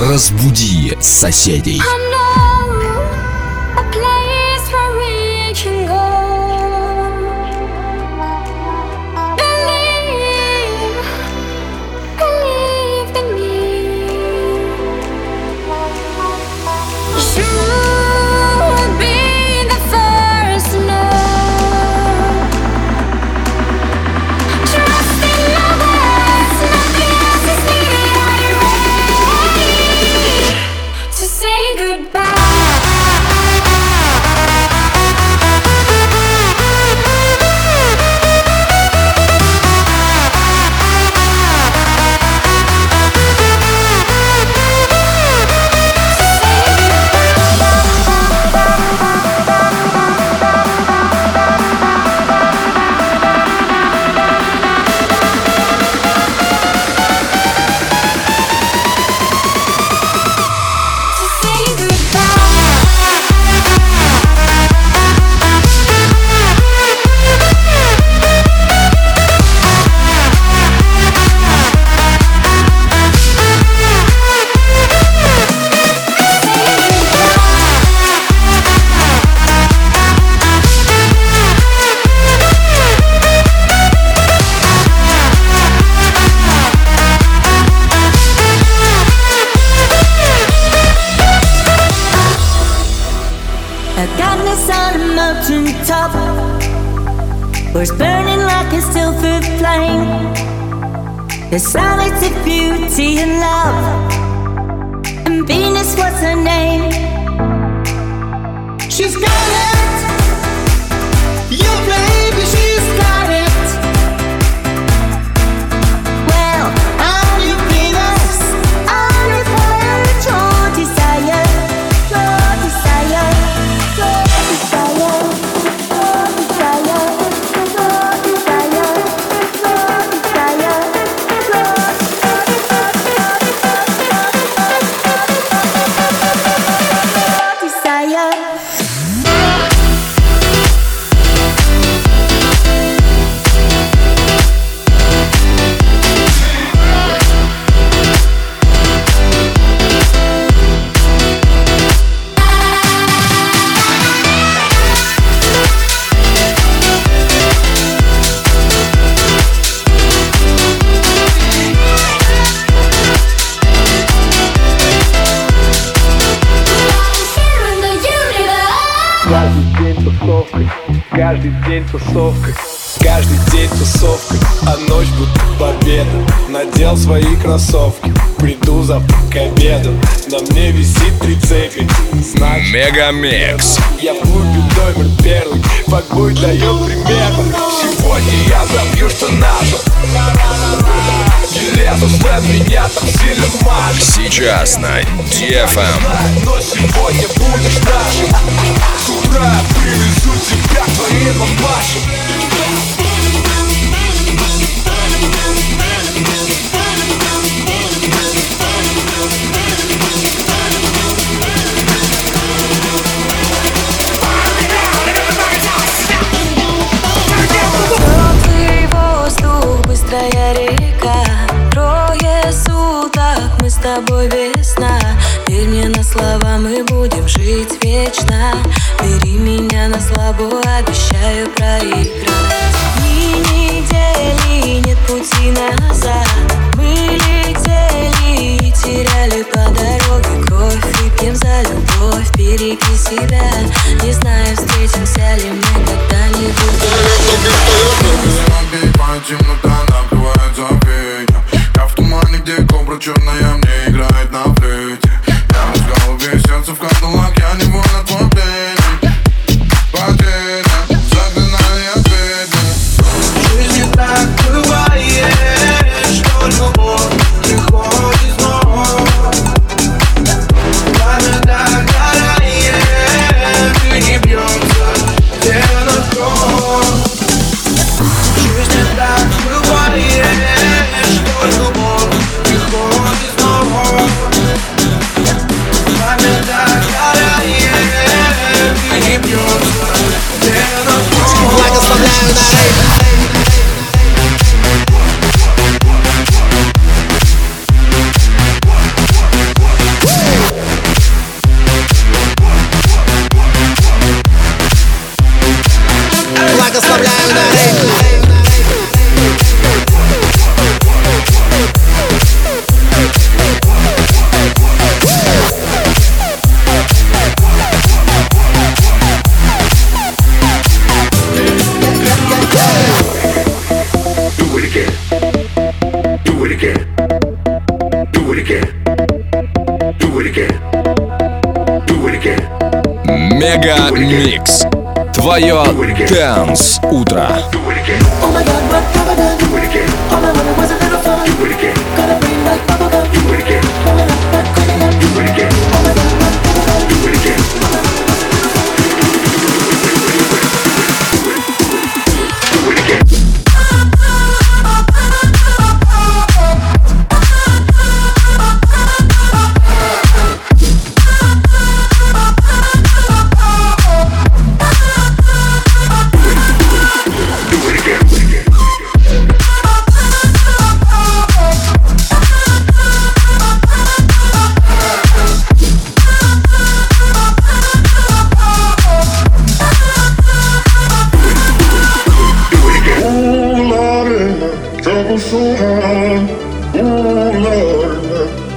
Разбуди соседей. Was burning like a silver flame. The silence of beauty and love. And Venus was her name. She's got каждый день тусовкой. Каждый день тусовкой, а ночь будет победа. Надел свои кроссовки, приду завтра к обеду. На мне висит три цепи, значит Мегамикс. я выбил номер первый Факбой дает пример. Сегодня я забью, что надо И лезу слэм меня там сильно мажет Сейчас на DFM. но сегодня будешь нашим утра привезу тебя к твоей мамаше быстрая река тобой весна. Верь мне на слова, мы будем жить вечно. Бери меня на слабо, обещаю проиграть. Ни недели, нет пути назад. Мы летели и теряли по дороге кровь И пьем за любовь, береги себя. Не знаю, встретимся ли мы когда-нибудь. Накрывает забвение Я в тумане, черная мне играет на флейте. Я в голове, сердце в кадиллак, я невольно расслабляем на рейд Мега Микс. твое Dance Утро. Oh my God,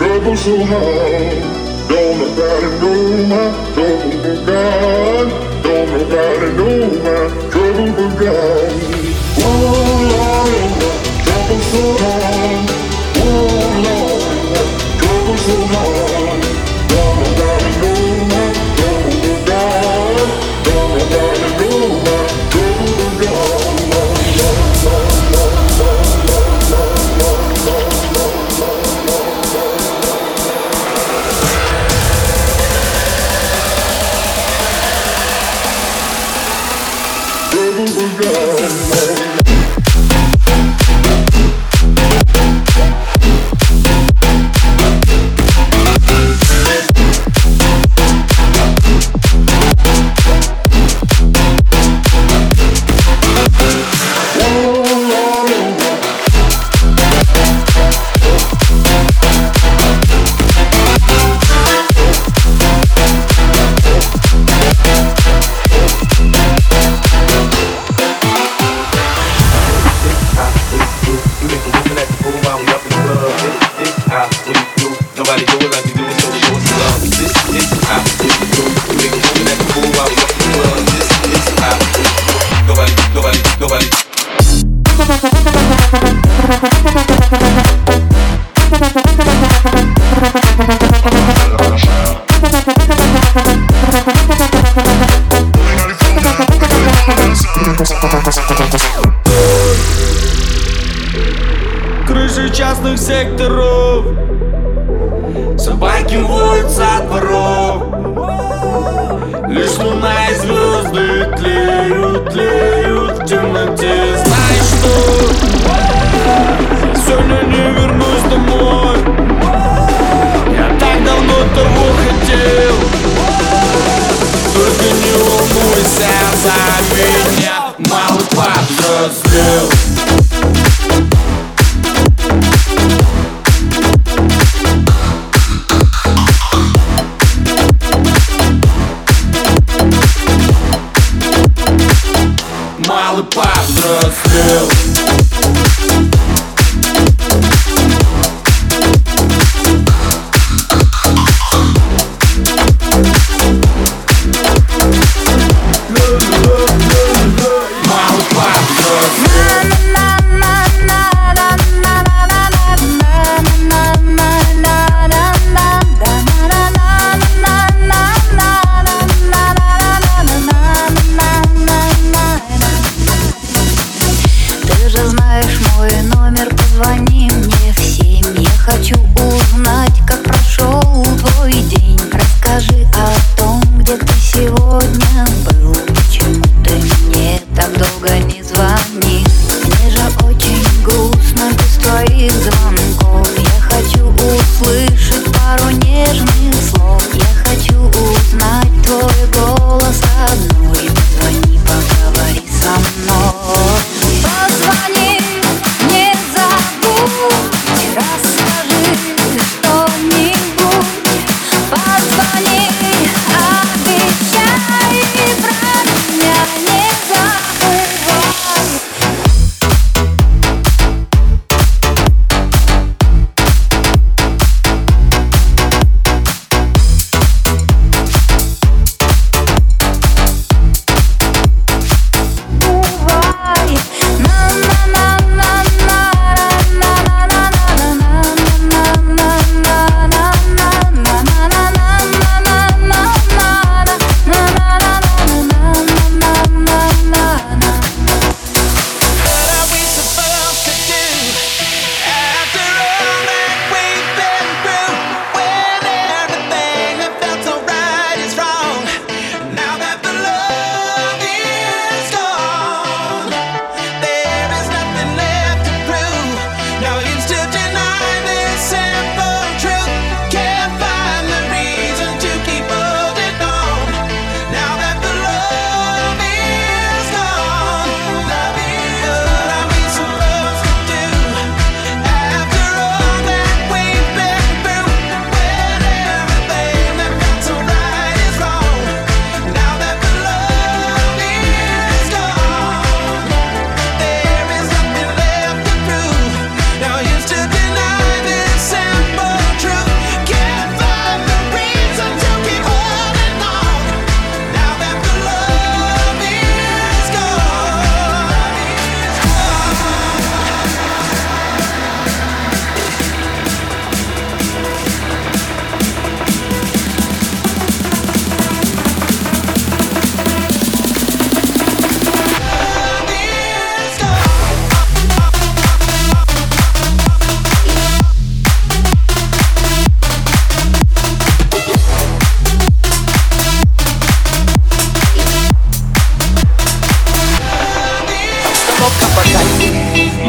trouble so hard. Don't nobody know my trouble but God. Don't nobody know my trouble but God. Oh Lord, my trouble so hard. за меня Малый повзрослел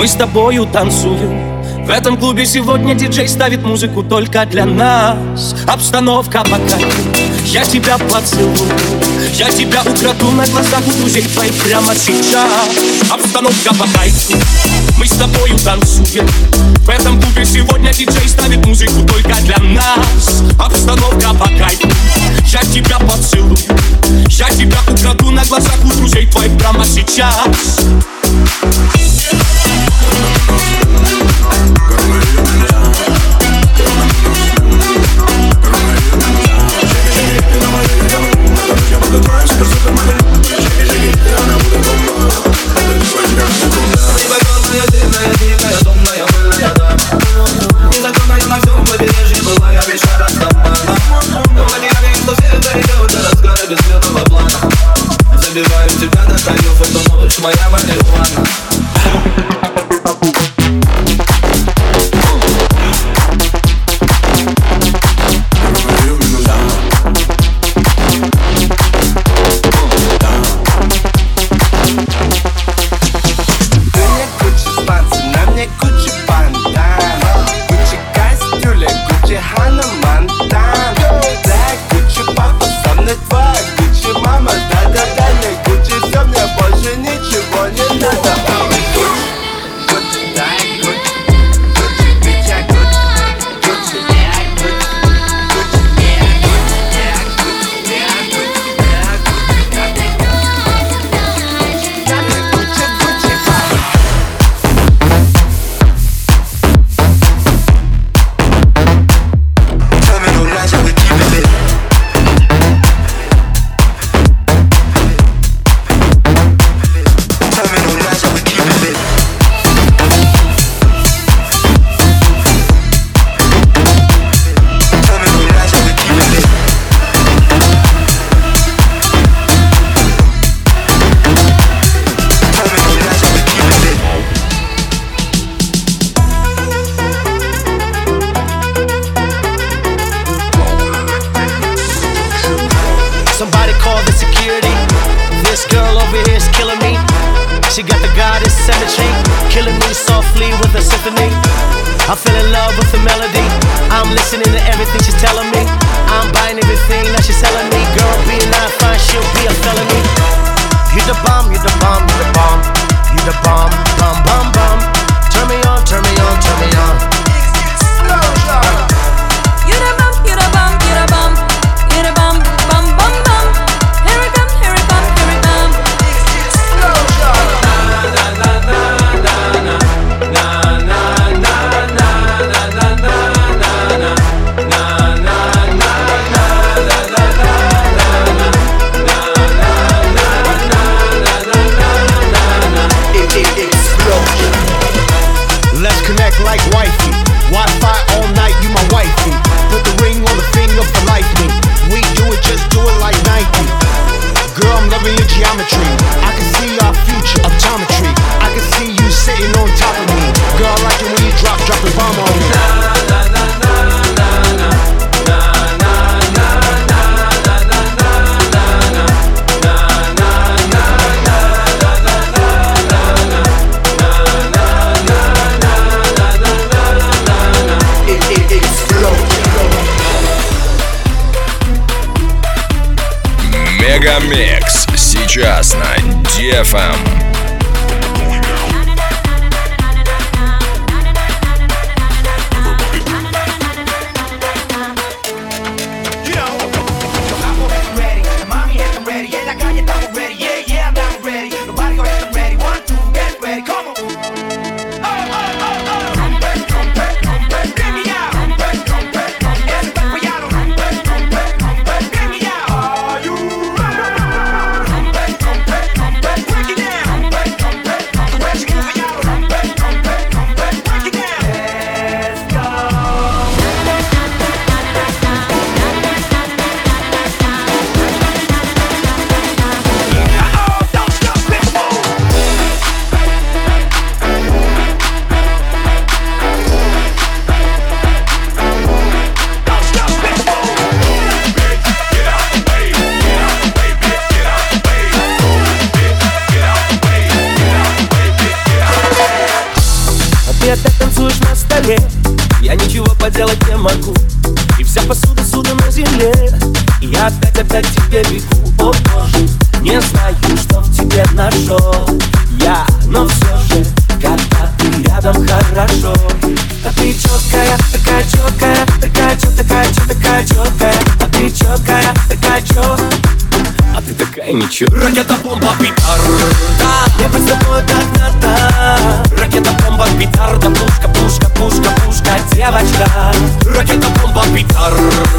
Мы с тобою танцуем. В этом клубе сегодня диджей ставит музыку только для нас. Обстановка богатая Я тебя поцелую. Я тебя украду на глазах у друзей твоих прямо сейчас. Обстановка богатая Мы с тобою танцуем. В этом клубе сегодня диджей ставит музыку только для нас. Обстановка богатая Я тебя поцелую. Я тебя украду на глазах у друзей твоих прямо сейчас. Thank you. 点还能 discovering your geometry. I can see our future Optometry. I can see you sitting on top of me. Girl, I like it when you drop, drop a bomb on me. FM. Тебе бегу, о боже Не знаю, что в тебе нашел Я, но все же, когда ты рядом хорошо. А ты четкая, такая четкая Такая четкая, такая четкая, такая четкая А ты четкая, такая четкая а ты такая ничего. Ракета, бомба, петарда. Я под тобой как надо Ракета, бомба, петарда. Пушка, пушка, пушка, пушка, девочка. Ракета, бомба, петарда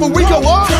but we go on.